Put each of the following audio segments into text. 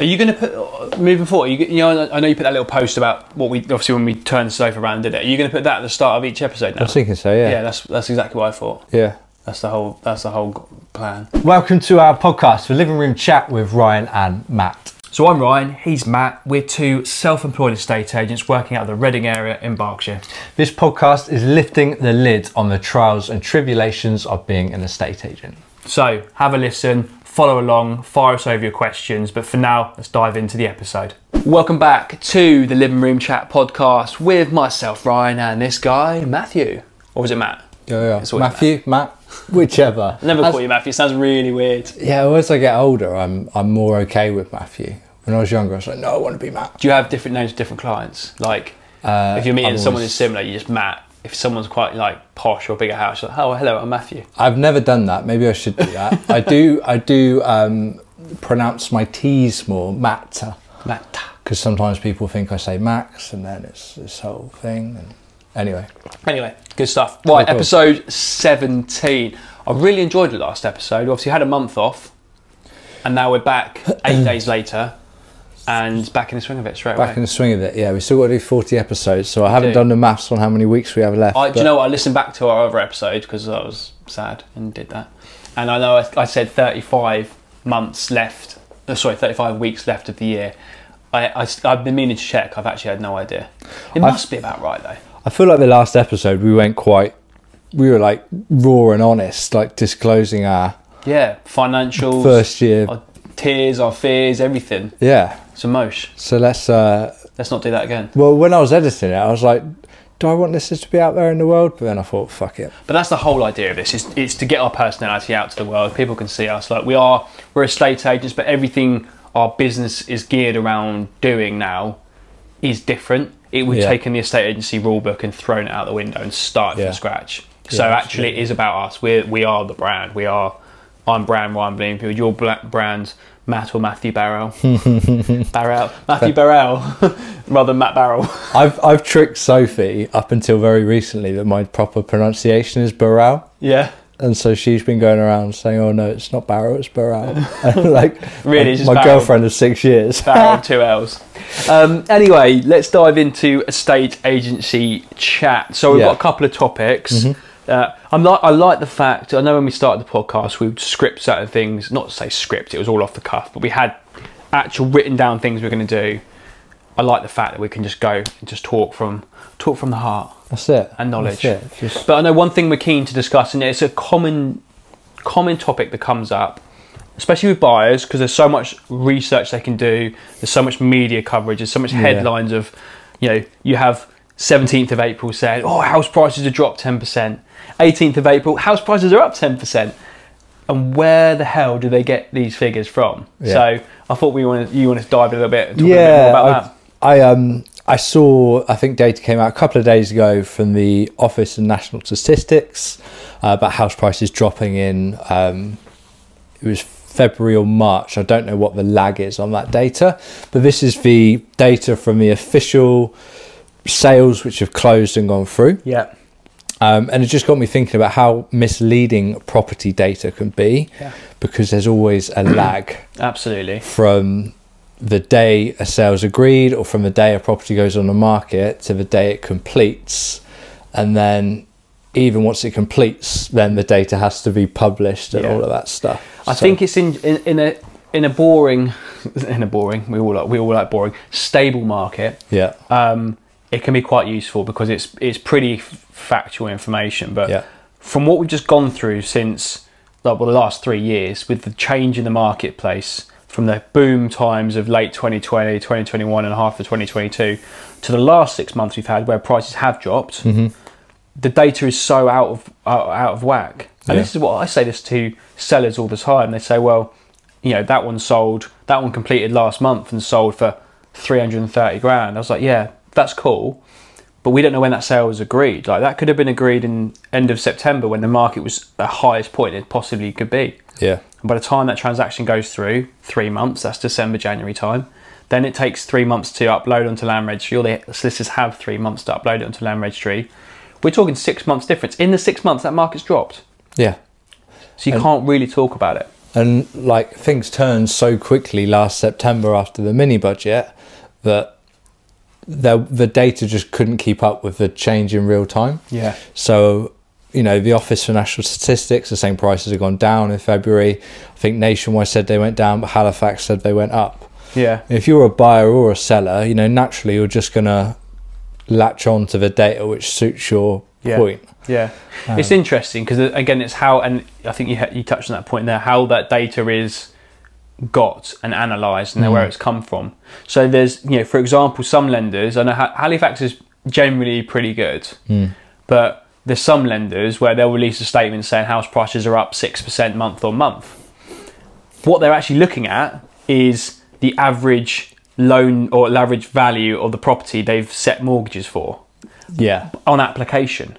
Are you going to put moving forward? You, you know, I know you put that little post about what we obviously when we turned the sofa around did it. Are you going to put that at the start of each episode now? I was thinking so, yeah. yeah, that's that's exactly what I thought. Yeah. That's the whole that's the whole plan. Welcome to our podcast, for Living Room Chat with Ryan and Matt. So I'm Ryan. He's Matt. We're two self-employed estate agents working out of the Reading area in Berkshire. This podcast is lifting the lid on the trials and tribulations of being an estate agent. So have a listen, follow along, fire us over your questions. But for now, let's dive into the episode. Welcome back to the Living Room Chat podcast with myself, Ryan, and this guy, Matthew. Or was it Matt? Yeah, yeah. It's always Matthew, Matt, whichever. I never As- call you Matthew. It sounds really weird. Yeah, as I get older, I'm I'm more okay with Matthew. When I was younger, I was like, no, I want to be Matt. Do you have different names for different clients? Like, Uh, if you're meeting I've someone who's similar, you just Matt. If someone's quite like posh or bigger house, like, oh, hello, I'm Matthew. I've never done that. Maybe I should do that. I do. I do um, pronounce my T's more, Matta. Matta. because sometimes people think I say Max, and then it's this whole thing. And anyway, Anyway, good stuff. Right, cool. episode 17. I really enjoyed the last episode. Obviously, had a month off, and now we're back eight days later and back in the swing of it straight back away. in the swing of it. Yeah, we still got to do forty episodes, so I haven't do. done the maths on how many weeks we have left. I, do you know what? I listened back to our other episode because I was sad and did that. And I know I, I said 35 months left, uh, sorry, 35 weeks left of the year. I, I, have been meaning to check. I've actually had no idea. It must be about right, though. I feel like the last episode we went quite. We were like raw and honest, like disclosing our Yeah, financials, first year. our tears, our fears, everything. Yeah. A mosh. So let's. uh Let's not do that again. Well, when I was editing it, I was like, "Do I want this to be out there in the world?" But then I thought, "Fuck it." But that's the whole idea of this. Is it's to get our personality out to the world. People can see us. Like we are, we're estate agents, but everything our business is geared around doing now is different. It we've Yeah. taken the estate agency rule book and thrown it out the window and started Yeah. from scratch. So Yeah, actually, it is about us. We we are the brand. We are. I'm brand Ryan Bloomfield. Your black brand Matt or Matthew Barrell. Barrell. Matthew Barrell, rather than Matt Barrell. I've I've tricked Sophie up until very recently that my proper pronunciation is Burrell. yeah. And so she's been going around saying, "Oh no, it's not Barrow, it's Burrell." And like, Really, my, my Barrow. girlfriend of six years. Barrel two L's. Um, anyway, let's dive into estate agency chat. So we've Yeah. got a couple of topics. Uh, I'm like, I like the fact. I know when we started the podcast, we would script certain things. Not to say script; it was all off the cuff. But we had actual written down things we are going to do. I like the fact that we can just go and just talk from talk from the heart. That's it. And knowledge. It. Just But I know one thing we're keen to discuss, and it's a common common topic that comes up, especially with buyers, because there's so much research they can do. There's so much media coverage. There's so much headlines of, you know, you have 17th of April saying, "Oh, house prices have dropped 10%." 18th of April, house prices are up 10%. And where the hell do they get these figures from? Yeah. So I thought we wanted you wanted to dive a little bit and talk a bit more yeah, about that. I, I um I saw I think data came out a couple of days ago from the Office of National Statistics uh, about house prices dropping in. Um, it was February or March. I don't know what the lag is on that data, but this is the data from the official sales which have closed and gone through. Yeah. Um, and it just got me thinking about how misleading property data can be Yeah. because there's always a lag Absolutely. from the day a sale's agreed or from the day a property goes on the market to the day it completes. And then even once it completes, then the data has to be published and Yeah. all of that stuff. I So- think it's in, in in a in a boring in a boring we all like we all like boring stable market. Yeah. Um, it can be quite useful because it's it's pretty f- factual information. But Yeah. from what we've just gone through since like well, the last three years with the change in the marketplace from the boom times of late 2020 2021 and half of 2022 to the last six months we've had where prices have dropped mm-hmm. the data is so out of out, out of whack. And Yeah. this is what I say this to sellers all the time. They say, "Well, you know, that one sold, that one completed last month and sold for 330 grand." I was like, "Yeah, that's cool." But we don't know when that sale was agreed. Like that could have been agreed in end of September when the market was the highest point it possibly could be. Yeah. And by the time that transaction goes through, three months, that's December, January time, then it takes three months to upload onto Land Registry, or the solicitors have three months to upload it onto Land Registry. We're talking six months difference. In the six months, that market's dropped. Yeah. So you can't really talk about it. And like things turned so quickly last September after the mini budget that the the data just couldn't keep up with the change in real time. Yeah. So, you know, the Office for National Statistics, the same prices have gone down in February. I think Nationwide said they went down, but Halifax said they went up. Yeah. If you're a buyer or a seller, you know, naturally you're just to latch on to the data which suits your Yeah. point. Yeah, um, it's interesting because uh, again, it's how, and I think you you touched on that point there, how that data is got and analysed and where hmm. it's come from. So there's, you know, for example, some lenders. I know Halifax is generally pretty good, hmm. but there's some lenders where they'll release a statement saying house prices are up six percent month on month. What they're actually looking at is the average loan or average value of the property they've set mortgages for Yeah. on application.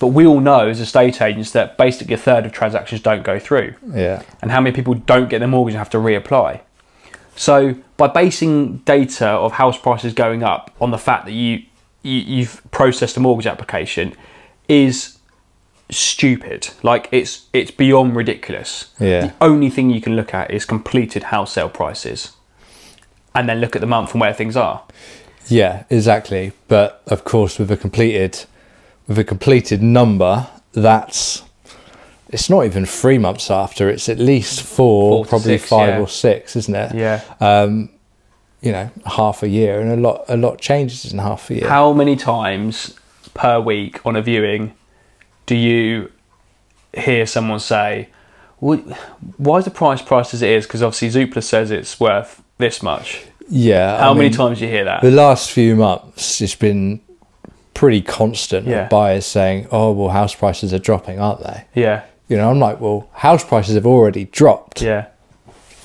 But we all know as estate agents that basically a third of transactions don't go through, Yeah. and how many people don't get their mortgage and have to reapply. So by basing data of house prices going up on the fact that you, you you've processed a mortgage application is stupid. Like it's it's beyond ridiculous. Yeah. The only thing you can look at is completed house sale prices, and then look at the month and where things are. Yeah, exactly. But of course, with a completed, with a completed number, that's it's not even three months after. It's at least four, Four probably six, five yeah. or six, isn't it? Yeah. Um, You know, half a year, and a lot, a lot changes in half a year. How many times per week on a viewing do you hear someone say, "Wh- "Why is the price priced as it is?" Because obviously Zoopla says it's worth this much. yeah. How I many mean, times do you hear that? The last few months, it's been pretty constant. Yeah. Of buyers saying, "Oh, well, house prices are dropping, aren't they?" yeah, You know, I'm like, "Well, house prices have already dropped, yeah,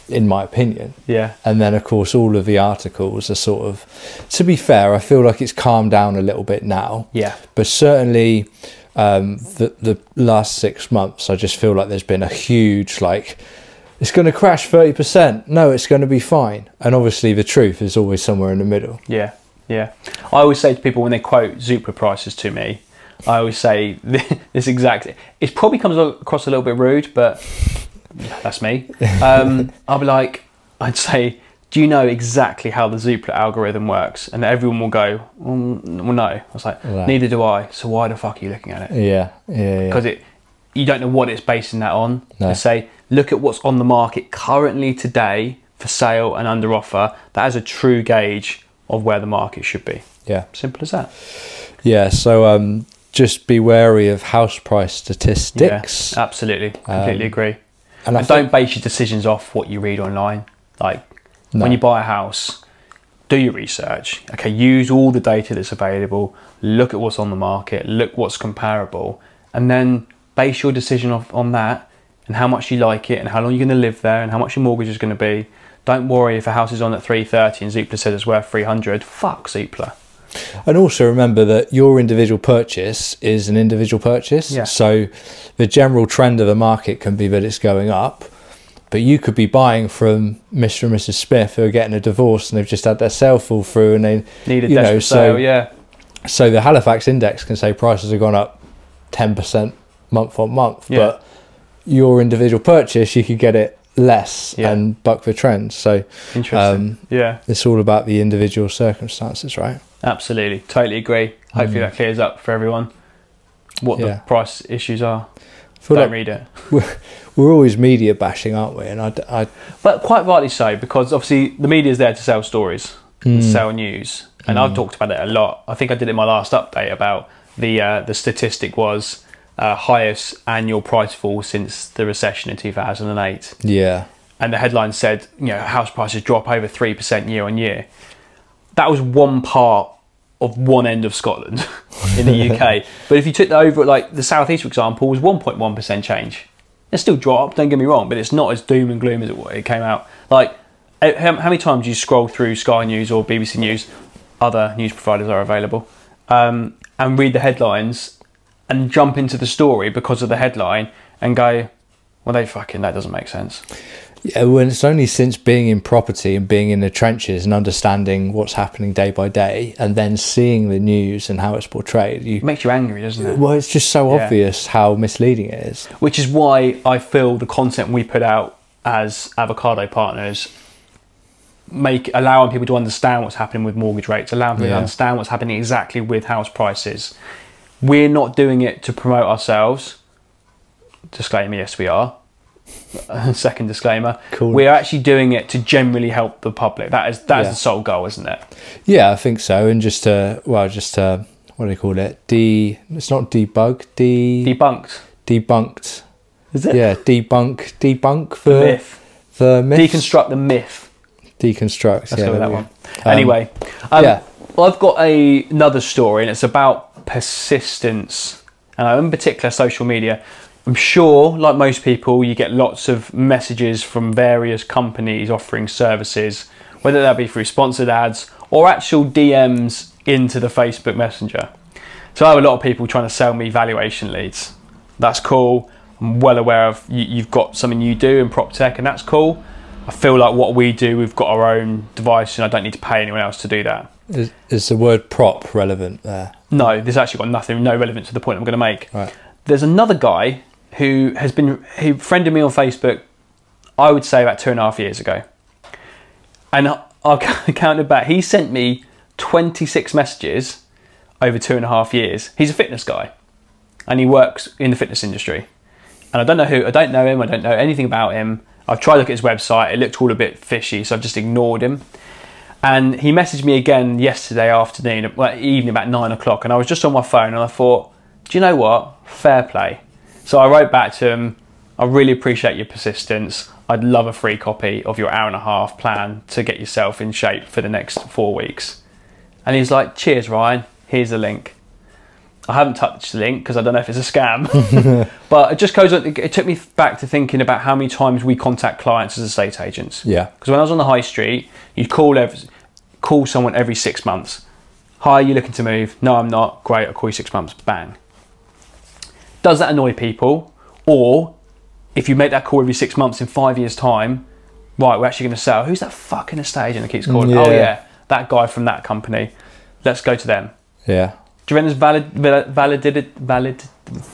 in my opinion." yeah, and then of course all of the articles are sort of to be fair i feel like it's calmed down a little bit now. Yeah, but certainly um, the, the last six months i just feel like there's been a huge like it's going to crash 30% no it's going to be fine. And obviously the truth is always somewhere in the middle. Yeah, yeah. I always say to people when they quote Zoopla prices to me, I always say this exact. It probably comes across a little bit rude, but that's me. Um, I'll be like, I'd say, do you know exactly how the Zoopla algorithm works? And everyone will go, well, well no. I was like, Right. neither do I. So why the fuck are you looking at it? yeah yeah yeah Because it, you don't know what it's basing that on. No. They say, look at what's on the market currently today for sale and under offer. That is a true gauge of where the market should be. yeah Simple as that. yeah so um just be wary of house price statistics Yeah, absolutely. Completely agree. and And don't base your decisions off what you read online. Like No. when you buy a house, do your research. Okay, use all the data that's available. Look at what's on the market. Look what's comparable, and then base your decision off on that and how much you like it and how long you're going to live there and how much your mortgage is going to be. Don't worry if a house is on at 330 and Zoopla says it's worth 300. Fuck Zoopla. And also remember that your individual purchase is an individual purchase. Yeah. So the general trend of the market can be that it's going up, but you could be buying from Mr. and Mrs. Smith who are getting a divorce and they've just had their sale fall through and they Need a you know, so sale, yeah. so the Halifax index can say prices have gone up ten percent month on month, Yeah. but your individual purchase you could get it less Yeah. and buck the trend. So Interesting. um, yeah. it's all about the individual circumstances, right? Absolutely, totally agree. Hopefully that clears up for everyone what Yeah. the price issues are. Don't like read it, we're, we're always media bashing, aren't we? And I, I but quite rightly so because obviously the media is there to sell stories, and sell news, and I've talked about it a lot. I think I did it in my last update about the uh, the statistic was uh, highest annual price fall since the recession in two thousand and eight. yeah. and the headline said, you know, house prices drop over 3% year on year. That was one part of one end of Scotland in the UK. but if you took that over, like the southeast, for example, was 1.1% change. It still dropped, don't get me wrong, but it's not as doom and gloom as it, it came out. Like, eh, how, how many times do you scroll through Sky News or BBC News, other news providers are available, um, and read the headlines and jump into the story because of the headline and go, well, they fucking, that doesn't make sense. Yeah, well, it's only since being in property and being in the trenches and understanding what's happening day by day, and then seeing the news and how it's portrayed, you It makes you angry, doesn't it? well, it's just so Yeah. obvious how misleading it is. Which is why I feel the content we put out as avocado partners make allowing people to understand what's happening with mortgage rates, allowing people to understand what's happening exactly with house prices. We're not doing it to promote ourselves. Disclaimer: Yes, we are. Second disclaimer: Cool. We are actually doing it to generally help the public. That is that is Yeah. the sole goal, isn't it? Yeah, I think so. And just to well, just to what do they call it? De. It's not debug. De. Debunked. debunked. Is it? Yeah, debunk. Debunk the The myth. The myth. Deconstruct the myth. Deconstruct. Let's yeah, go with that one. Um, anyway, um, yeah. well, I've got a, another story, and it's about persistence, and in particular, social media. I'm sure, like most people, you get lots of messages from various companies offering services, whether that be through sponsored ads or actual DMs into the Facebook Messenger. So I have a lot of people trying to sell me valuation leads. That's cool. I'm well aware of you, you've got something you do in prop tech, and that's cool. I feel like what we do, we've got our own device, and I don't need to pay anyone else to do that. Is, is the word prop relevant there? No, this actually got nothing, no relevance to the point I'm going to make. Right. There's another guy who has been, who friended me on Facebook, I would say about two and a half years ago. And I- I'll count back. He sent me 26 messages over two and a half years. He's a fitness guy and he works in the fitness industry. And I don't know who, I don't know him, I don't know anything about him. I've tried to look at his website, it looked all a bit fishy, so I've just ignored him. And he messaged me again yesterday afternoon, well, evening about nine o'clock, and I was just on my phone and I thought, do you know what? Fair play. So I wrote back to him, I really appreciate your persistence. I'd love a free copy of your hour and a half plan to get yourself in shape for the next four weeks. And he's like, cheers, Ryan, here's the link. I haven't touched the link because I don't know if it's a scam. but it just goes on, it took me back to thinking about how many times we contact clients as estate agents. Yeah. Because when I was on the high street, you'd call every, call someone every six months. Hi, you looking to move? No, I'm not. Great, I'll call you six months. Bang. Does that annoy people? Or if you make that call every six months in five years' time, right, we're actually going to sell. Who's that fucking estate agent that keeps calling? Oh Yeah. yeah, that guy from that company. Let's go to them. Yeah. Do you reckon there's valid, valid, valid, valid,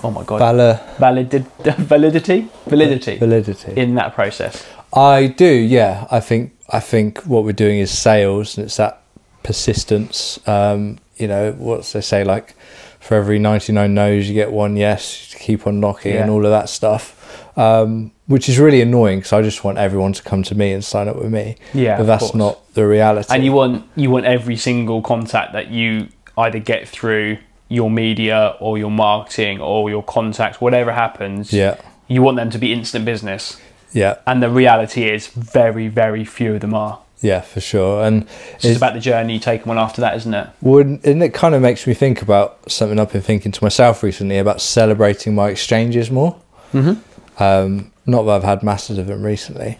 oh my god, Valor. valid, validity, validity Validity. in that process? I do, yeah. I think I think what we're doing is sales, and it's that persistence. Um, you know, what's they say like, for every ninety nine no's, you get one yes. You keep on knocking and all of that stuff, um, which is really annoying because I just want everyone to come to me and sign up with me. Yeah, but that's not the reality. And you want you want every single contact that you either get through your media or your marketing or your contacts, whatever happens. yeah, You want them to be instant business, yeah, and the reality is very, very few of them are. yeah, for sure. And It's just about the journey you take one after that, isn't it? Would and it kind of makes me think about something I've been thinking to myself recently about celebrating my exchanges more. Mm-hmm. Um, not that I've had masses of them recently,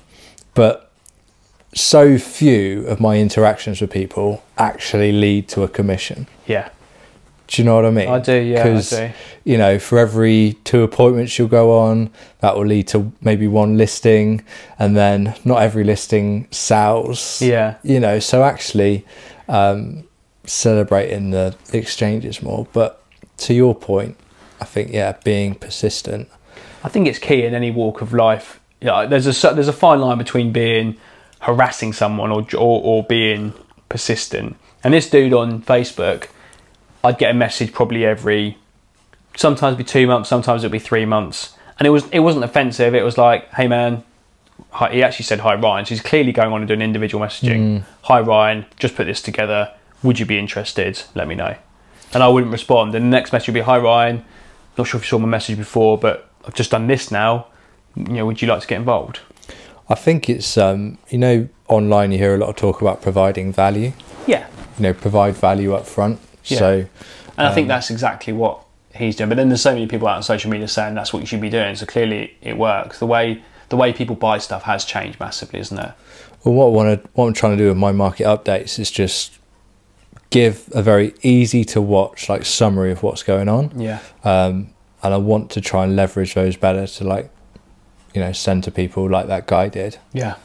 but so few of my interactions with people actually lead to a commission. Yeah, Do you know what I mean? I do. Yeah, I 'Cause, do. You know, for every two appointments you'll go on, that will lead to maybe one listing, and then not every listing sells Yeah, you know so actually um celebrating the exchanges more but to your point i think yeah being persistent I think it's key in any walk of life. Yeah, there's a there's a fine line between being harassing someone or or, or being persistent. And this dude on Facebook, I'd get a message probably every, sometimes it'd be two months, sometimes it'd be three months, and it was it wasn't offensive. It was like, hey man, hi, he actually said hi Ryan. So he's clearly going on and doing individual messaging. Mm. Hi Ryan, just put this together. Would you be interested? Let me know. And I wouldn't respond. And the next message would be, hi Ryan, not sure if you saw my message before, but I've just done this now. You know, would you like to get involved? I think it's um you know online you hear a lot of talk about providing value Yeah. you know provide value up front Yeah. so And I think that's exactly what he's doing. But then there's so many people out on social media saying that's what you should be doing. So clearly it works. The way the way people buy stuff has changed massively, isn't it? well what i want to what i'm trying to do with my market updates is just give a very easy to watch like summary of what's going on Yeah. um, and I want to try and leverage those better to like, you know, send to people like that guy did. Yeah.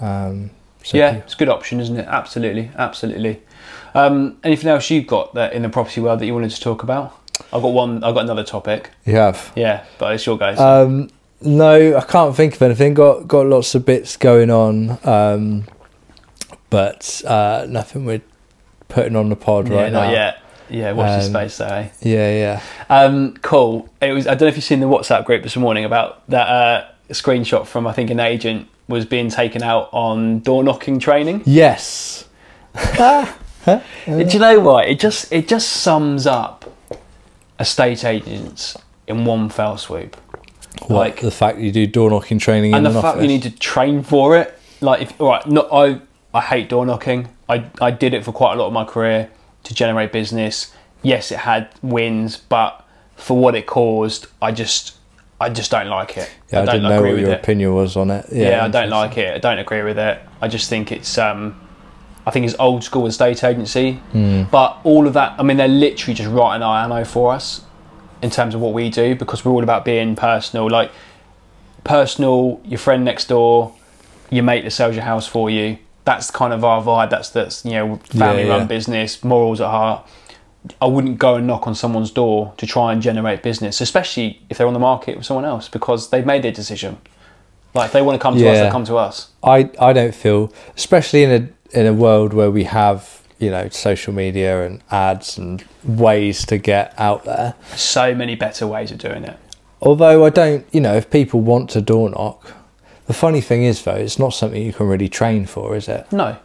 Um, so yeah, it's a good option, isn't it? Absolutely, absolutely. Um, anything else you've got that in the property world that you wanted to talk about? I've got one. I've got another topic. you have. Yeah, but it's your guys. Um, no, I can't think of anything. Got got lots of bits going on, um, but uh, nothing we're putting on the pod yeah, right not now. yet. Yeah, watch Um, space though. eh? Yeah, yeah. Um, cool. It was. I don't know if you've seen the WhatsApp group this morning about that uh, screenshot from I think an agent was being taken out on door knocking training. Yes. Do you know what? It just it just sums up estate agents in one fell swoop. What, Like the fact you do door knocking training and in the fact office. you need to train for it. Like if all right, not I I hate door knocking. I I did it for quite a lot of my career to generate business. Yes, it had wins, but for what it caused, I just I just don't like it. yeah, I, don't didn't know what your it. opinion was on it. Yeah, Yeah, I don't like it. I don't agree with it. I just think it's um, I think it's old school estate agency. Hmm. But all of that, I mean, they're literally just writing our ammo for us in terms of what we do because we're all about being personal. Like personal, your friend next door, your mate that sells your house for you. That's kind of our vibe. That's that's you know family Yeah, run business, morals at heart. I wouldn't go and knock on someone's door to try and generate business, especially if they're on the market with someone else because they've made their decision. Like if they want to come to us, they come to us. I I don't feel, especially in a in a world where we have you know social media and ads and ways to get out there. So many better ways of doing it. Although I don't, you know, if people want to door knock, the funny thing is though, it's not something you can really train for, is it? No,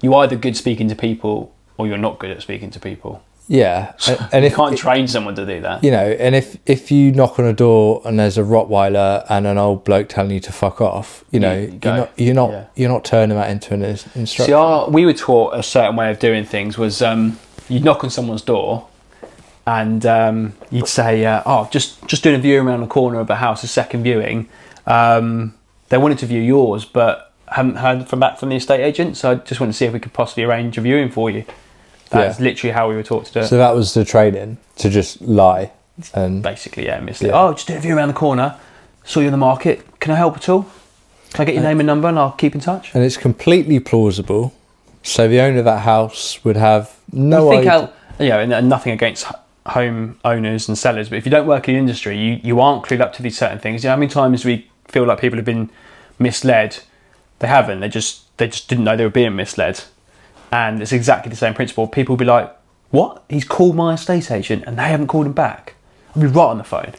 you're either good speaking to people or you're not good at speaking to people. Yeah, and, and you if can't train someone to do that. you know, and if if you knock on a door and there's a Rottweiler and an old bloke telling you to fuck off, you know, you you're not you're not Yeah. you're not turning that into an ins- See, instruction. our, we were taught a certain way of doing things was um, you'd knock on someone's door and um, you'd say, uh, "Oh, just just doing a view around the corner of a house, a second viewing." Um, they wanted to view yours, but haven't heard from back from the estate agent, so I just wanted to see if we could possibly arrange a viewing for you. That's Yeah. literally how we were taught to do it. So that was the training to just lie and basically, yeah, mislead. Yeah. Oh, just do a view around the corner. Saw you in the market. Can I help at all? Can I get your name and number and I'll keep in touch? and it's completely plausible. So the owner of that house would have no I think idea. how, know, and, and nothing against home owners and sellers, but if you don't work in the industry, you, you aren't clued up to these certain things. You know how many times we feel like people have been misled? They haven't. They just they just didn't know they were being misled. And it's exactly the same principle. People will be like, "What? He's called my estate agent, and they haven't called him back." I'll be right on the phone.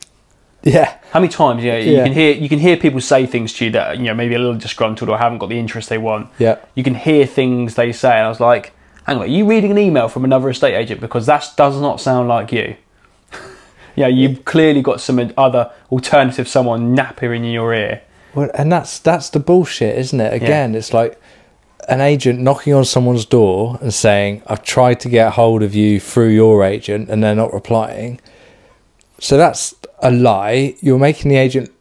yeah, How many times you, know, you Yeah. can hear you can hear people say things to you that you know maybe a little disgruntled or haven't got the interest they want. yeah, You can hear things they say, and I was like, "Hang on, are you reading an email from another estate agent because that does not sound like you." yeah, you've clearly got some other alternative someone napping in your ear. Well, and that's that's the bullshit, isn't it? Again, it's like an agent knocking on someone's door and saying, "I've tried to get hold of you through your agent," and they're not replying. So that's a lie. You're making the agent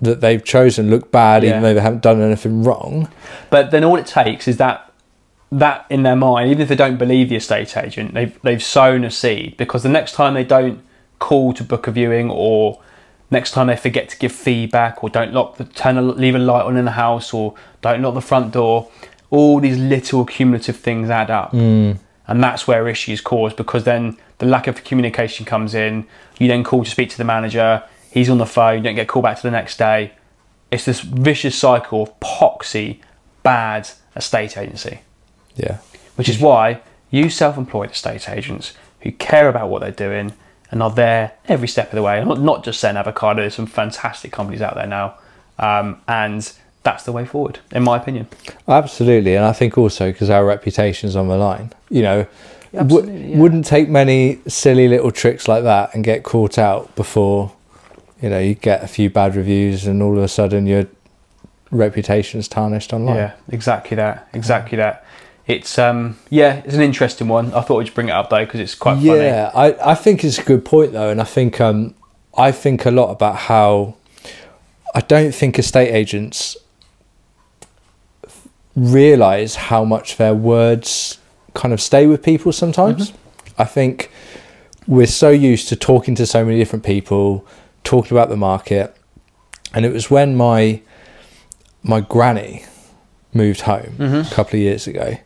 that they've chosen look bad, Yeah. even though they haven't done anything wrong. But then all it takes is that that in their mind, even if they don't believe the estate agent, they've they've sown a seed because the next time they don't call to book a viewing or next time they forget to give feedback or don't lock the turn a, leave a light on in the house or don't lock the front door, all these little cumulative things add up. And that's where issues cause because then the lack of communication comes in. You then call to speak to the manager, he's on the phone, you don't get called back to the next day. It's this vicious cycle of poxy, bad estate agency, Yeah, which is why you self employed estate agents who care about what they're doing and are there every step of the way. I'm not, not just saying avocado, there's some fantastic companies out there now. Um, and that's the way forward, in my opinion. absolutely. And I think also because our reputation's on the line. You know, w- yeah. wouldn't take many silly little tricks like that and get caught out before you know you get a few bad reviews and all of a sudden your reputation's tarnished online. Yeah, exactly that. Exactly that. It's um yeah, it's an interesting one. I thought we'd bring it up though because it's quite funny. Yeah, I, I think it's a good point though, and I think um I think a lot about how I don't think estate agents realize how much their words kind of stay with people sometimes. I think we're so used to talking to so many different people, talking about the market, and it was when my my granny moved home a couple of years ago,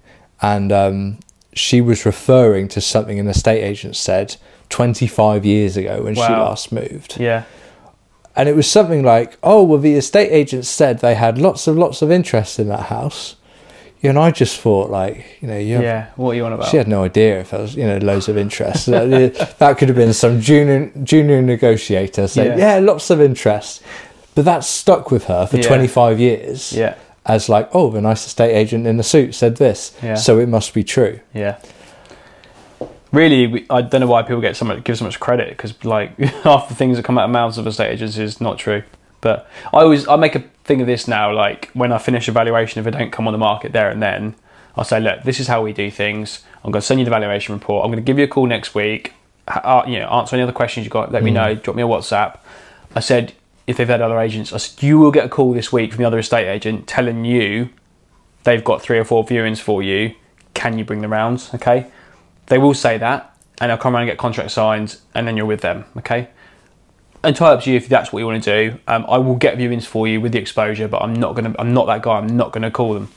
and um, she was referring to something an estate agent said 25 years ago when she last moved. Yeah. and it was something like, "Oh, well, the estate agent said they had lots and lots of interest in that house." You know, and I just thought, like, you know, you have, Yeah. What are you on about? she had no idea if there was, you know, loads of interest. that, that could have been some junior junior negotiator saying, Yeah. "Yeah, lots of interest," but that stuck with her for Yeah. twenty five years. Yeah. As like, oh, the nice estate agent in the suit said this, Yeah. so it must be true. Yeah. Really, we, I don't know why people get so much give so much credit because like half the things that come out of mouths of estate agents is not true. But I always I make a thing of this now. Like when I finish a valuation, if it don't come on the market there and then, I'll say, look, this is how we do things. I'm going to send you the valuation report. I'm going to give you a call next week. Uh, you know, answer any other questions you got. Let me know. Drop me a WhatsApp. I said if they've had other agents, I said you will get a call this week from the other estate agent telling you they've got three or four viewings for you. Can you bring the rounds? Okay. They will say that, and they'll come around and get contract signed, and then you're with them. Okay. Entirely up to you if that's what you want to do. Um, I will get viewings for you with the exposure, but I'm not gonna. I'm not that guy. I'm not gonna call them.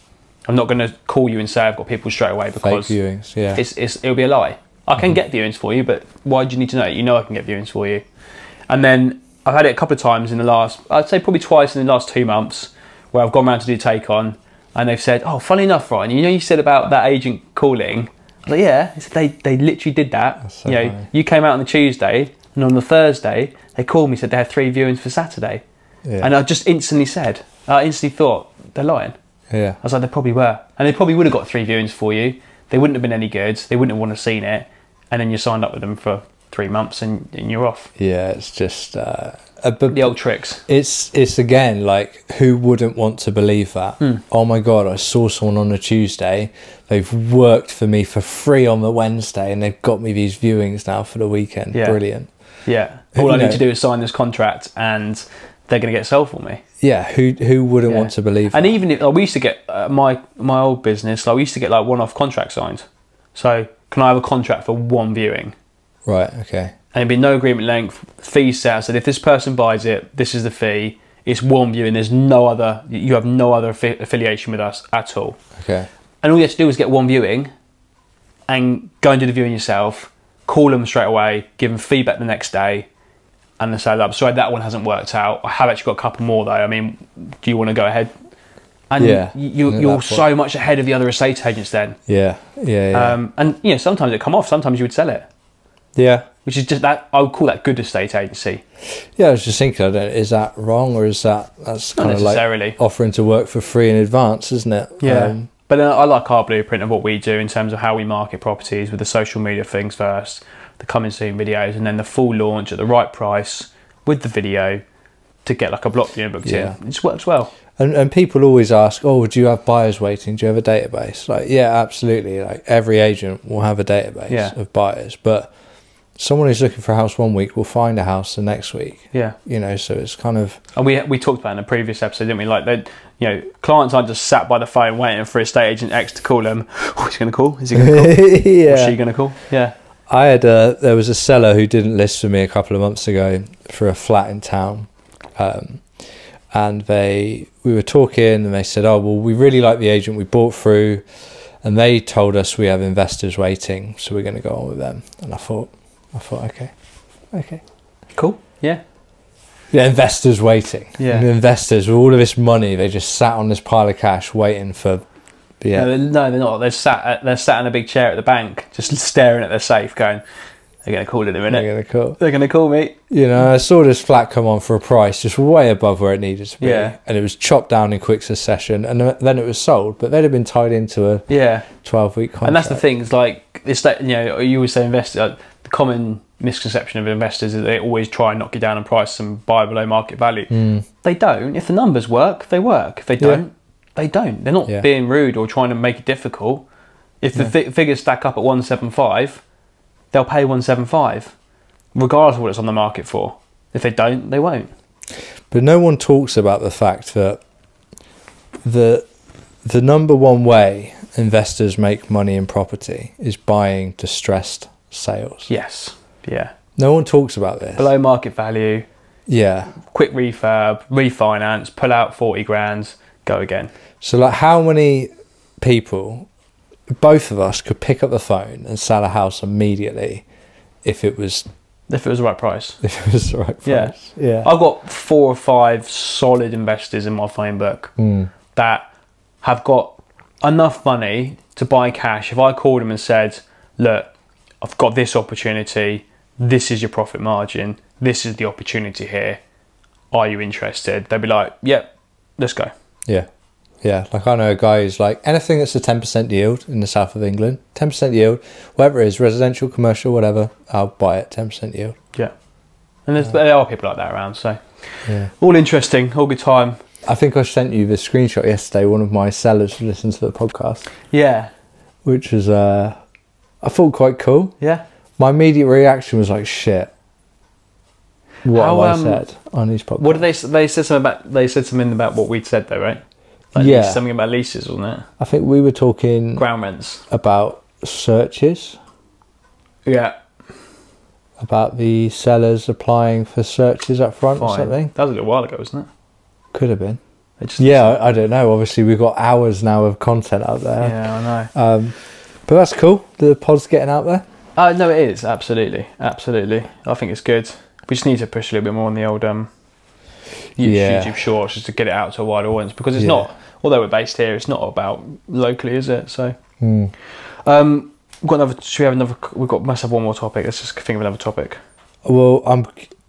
I'm not gonna call you and say I've got people straight away Fake because viewings, yeah. it's, it's it'll be a lie. I can get viewings for you, but why do you need to know? You know I can get viewings for you. And then I've had it a couple of times in the last, I'd say probably twice in the last two months, where I've gone round to do take on, and they've said, "Oh, funny enough, Ryan, you know you said about that agent calling." I was like, "Yeah," they they they literally did that. so you know, funny. you came out on the Tuesday, and on the Thursday they called me said they had three viewings for Saturday, Yeah. and I just instantly said, I instantly thought they're lying. yeah. I was like, they probably were. And they probably would have got three viewings for you. They wouldn't have been any good. They wouldn't have want to seen it. And then you signed up with them for three months and, and you're off. Yeah, it's just uh, a, but The old tricks. it's it's again like who wouldn't want to believe that? Hmm. Oh my god, I saw someone on a Tuesday. They've worked for me for free on the Wednesday, and they've got me these viewings now for the weekend. Yeah. Brilliant. Yeah. You All I know- need to do is sign this contract and they're going to get sold for me. Yeah, who who wouldn't Yeah. want to believe? And that? even if like, we used to get uh, my my old business, like we used to get like one off contract signed. So can I have a contract for one viewing? right, okay, And it'd be no agreement length, fees set. I said if this person buys it, this is the fee. It's one viewing. There's no other. You have no other affi- affiliation with us at all. okay, and all you have to do is get one viewing and go and do the viewing yourself call them straight away give them feedback the next day and they say I'm sorry that one hasn't worked out. I have actually got a couple more though. I mean do you want to go ahead? And Yeah, you, you are so much ahead of the other estate agents then. Yeah, yeah, yeah. um, and you know sometimes it come off sometimes you would sell it. Yeah. which is just that I would call that good estate agency. Yeah, I was just thinking, I don't, is that wrong or is that that's kind of like offering to work for free in advance, isn't it? Yeah. Um, but uh, I like our blueprint of what we do in terms of how we market properties with the social media things first, the coming soon videos, and then the full launch at the right price with the video to get like a block you know, booked Yeah. in. It just works well. And and people always ask, "Oh, do you have buyers waiting? Do you have a database?" Like, yeah, absolutely. Like every agent will have a database Yeah. of buyers, but someone who's looking for a house one week will find a house the next week. Yeah. You know, so it's kind of And we we talked about in a previous episode, didn't we? Like that, you know, clients aren't just sat by the phone waiting for estate agent X to call them. Oh, he's going to call. Is he going to call? What's she yeah. going to call? Yeah. I had a there was a seller who didn't list for me a couple of months ago for a flat in town, um, and they we were talking and they said, "Oh well, we really like the agent we bought through." And they told us we have investors waiting, so we're going to go on with them. And I thought, I thought, okay, okay. Cool. Yeah. Yeah, investors waiting. Yeah. And investors with all of this money, they just sat on this pile of cash waiting for. Yeah, No, they're, no, they're not. They're sat. At, they're sat in a big chair at the bank, just staring at their safe, going, "They're going to call it in a minute. they're gonna call. They're going to call me." You know, I saw this flat come on for a price just way above where it needed to be, Yeah. and it was chopped down in quick succession, and then it was sold. But they'd have been tied into a Yeah. twelve-week contract. And that's the thing. Is like it's that you know you always say investors. Uh, the common misconception of investors is they always try and knock you down on price and buy below market value. Hmm. They don't. If the numbers work, they work. If they. Don't, they don't. They're not Yeah. being rude or trying to make it difficult. If the fi- figures stack up at one seven five, they'll pay one seven five, regardless of what it's on the market for. If they don't, they won't. But no one talks about the fact that the the number one way investors make money in property is buying distressed sales. Yes. Yeah. No one talks about this. Below market value, Yeah. quick refurb, refinance, pull out forty grand, go again. So like how many people both of us could pick up the phone and sell a house immediately if it was if it was the right price. If it was the right Yeah. price. Yeah. I've got four or five solid investors in my phone book Mm. that have got enough money to buy cash. If I called them and said, "Look, I've got this opportunity. This is your profit margin. This is the opportunity here. Are you interested?" They'd be like, "Yep, let's go." Yeah. Yeah. Like I know a guy who's like anything that's a 10% yield in the south of England, 10% yield, whatever it is, residential, commercial, whatever, I'll buy it, 10% yield. Yeah, and there's, there are people like that around. So Yeah. all interesting, all good time. I think I sent you the screenshot yesterday. One of my sellers listened to the podcast, Yeah, which is uh, I felt quite cool. yeah. My immediate reaction was like, shit. What How, have um, I said on these podcasts? What did they? They said something about. They said something about what we'd said though, right? Like Yeah. something about leases, wasn't it? I think we were talking Ground rents. about searches, Yeah, about the sellers applying for searches up front or something. That was a little while ago, wasn't it? Could have been. Just, Yeah, I, I don't know. Obviously, we've got hours now of content out there. Yeah, I know. Um, but that's cool. The pod's getting out there. Uh, no, it is absolutely, absolutely. I think it's good. We just need to push a little bit more on the old um, YouTube, Yeah. YouTube Shorts just to get it out to a wider audience because it's Yeah. not. Although we're based here, it's not about locally, is it? So, Hmm. um, we've got another. Should we have another? We've got must have one more topic. Let's just think of another topic. Well, I'm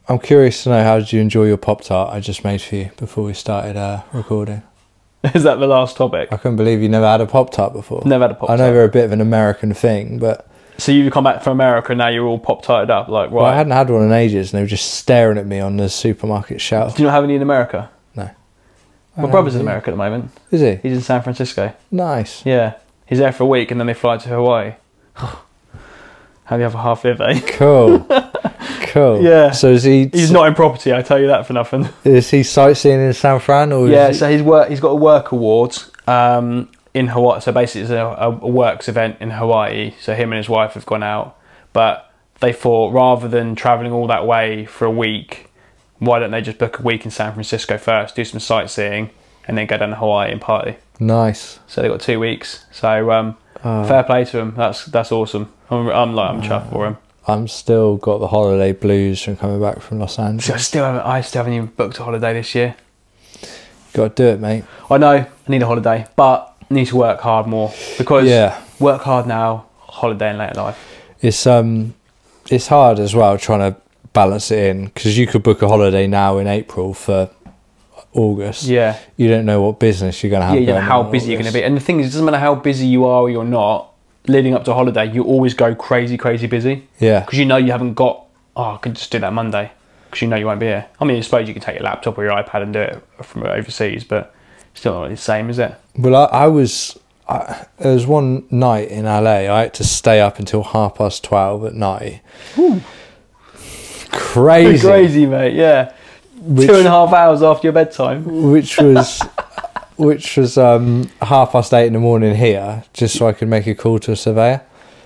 I'm curious to know how did you enjoy your pop tart I just made for you before we started uh, recording. is that the last topic? I couldn't believe you never had a pop tart before. Never had a pop. Tart. I know they're a bit of an American thing, but So you've come back from America and now you're all pop tied up, like right? well, I hadn't had one in ages, and they were just staring at me on the supermarket shelf. Do you not have any in America? No. My Um, brother's in America at the moment. Is he? He's in San Francisco. Nice. Yeah, he's there for a week and then they fly to Hawaii. How the other half live, eh? Cool. cool. Yeah. So is he? He's not in property, I tell you that for nothing. Is he sightseeing in San Fran or? Yeah, he, so he's work. He's got a work award um, in Hawaii. So basically, it's a, a works event in Hawaii. So him and his wife have gone out, but they thought rather than traveling all that way for a week, why don't they just book a week in San Francisco first, do some sightseeing, and then go down to Hawaii and party? nice. So they got two weeks. So um, Oh. fair play to him. That's that's awesome. I'm, I'm like I'm chuffed for him. I'm still got the holiday blues from coming back from Los So I Angeles. still haven't. I still haven't even booked a holiday this year. Got to do it, mate. I know I need a holiday, but I need to work hard more because Yeah. work hard now, holiday in later life. It's um, it's hard as well trying to balance it in because you could book a holiday now in April for August. Yeah, You don't know what business you're going to have. yeah, you know how busy you're going to be, and the thing is, it doesn't matter how busy you are or you're not. Leading up to holiday, you always go crazy, crazy busy Yeah. because you know you haven't got. Oh, I could just do that Monday because you know you won't be here. I mean, I suppose you can take your laptop or your iPad and do it from overseas, but still not the same, is it? Well, I, I was. I, there was one night in LA. I had to stay up until half past twelve at night. Ooh. Crazy. Crazy, mate. Yeah, Which- two and a half hours after your bedtime. which was which was um, half past eight in the morning here, just so I could make a call to a surveyor.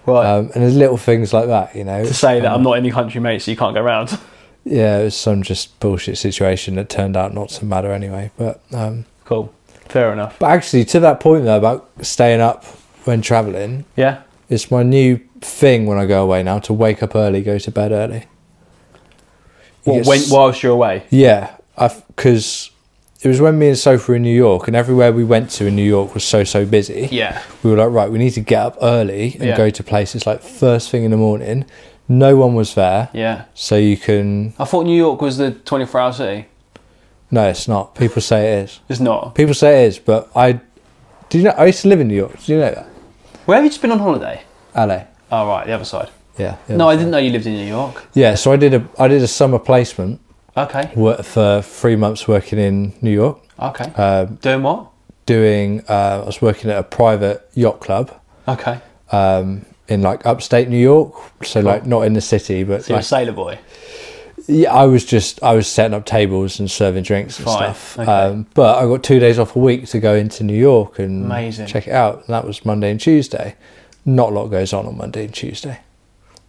Right. Um, and there's little things like that, you know. to say that I'm not in country, mate, so you can't go around. Yeah, it was some just bullshit situation that turned out not to matter anyway. But um, Cool. Fair enough. but actually, to that point though about staying up when travelling, Yeah. it's my new thing when I go away now to wake up early, go to bed early. You Well, when, whilst you're away. Yeah, because it was when me and Sophie were in New York, and everywhere we went to in New York was so so busy. Yeah. we were like, right, we need to get up early and Yeah. go to places like first thing in the morning. No one was there, Yeah. so you can. I thought New York was the 24 hour city. No, it's not. People say it is. It's not. People say it is, but I. Do you know? I used to live in New York. Do you know that? Where have you just been on holiday? LA. Oh, right, the other side. Yeah. yeah. No, I didn't know you lived in New York. Yeah, so I did a I did a summer placement Okay. for three months working in New York. Okay. Um, Doing what? doing uh, I was working at a private yacht club Okay. um, in like upstate New York, so like not in the city, but So you're a sailor boy. yeah, I was just I was setting up tables and serving drinks and Fine, stuff. okay. Um, but I got two days off a week to go into New York and Amazing. check it out, and that was Monday and Tuesday. Not a lot goes on on Monday and Tuesday.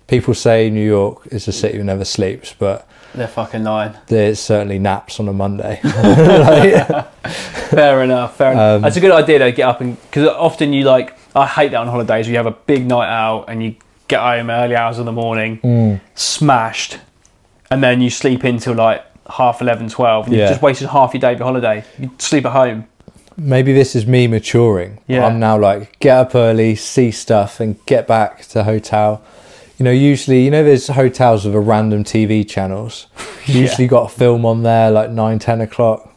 People say New York is a city that never sleeps, but They're fucking lying. there's certainly naps on a Monday. Fair enough. Fair enough. Um, That's a good idea to get up and because often you like. I hate that on holidays. where You have a big night out and you get home early hours of the morning, Mm. smashed, and then you sleep until like half 11, 12, and Yeah. you've just wasted half your day of your holiday. You sleep at home. Maybe this is me maturing. Yeah. I'm now like get up early, see stuff, and get back to hotel. You know, usually, you know, there's hotels with a random TV channels. You Yeah. Usually got a film on there like nine, ten o'clock.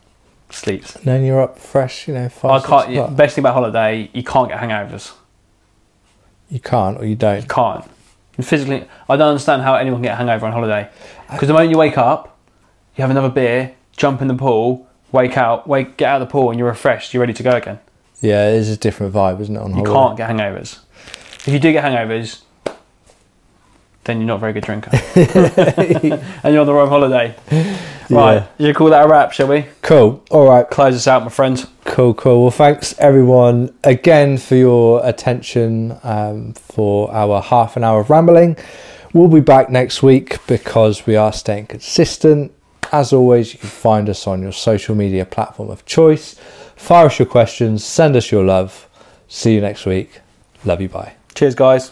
Sleeps. And then you're up fresh, you know, I can't. yeah, best thing about holiday, you can't get hangovers. You can't or you don't. You can't. You physically, I don't understand how anyone can get a hangover on holiday. Because the moment you wake up, you have another beer, jump in the pool, wake out, wake, get out of the pool, and you're refreshed. You're ready to go again. Yeah, it is a different vibe, isn't it? On You holiday? can't get hangovers. If you do get hangovers, then you're not a very good drinker, and you're on the wrong holiday. Right, Yeah. you call that a wrap, shall we? Cool. All right. Close us out, my friend. Cool, cool. Well, thanks everyone again for your attention um, for our half an hour of rambling. We'll be back next week because we are staying consistent. As always, you can find us on your social media platform of choice. Fire us your questions, send us your love. See you next week. Love you. Bye. Cheers, guys.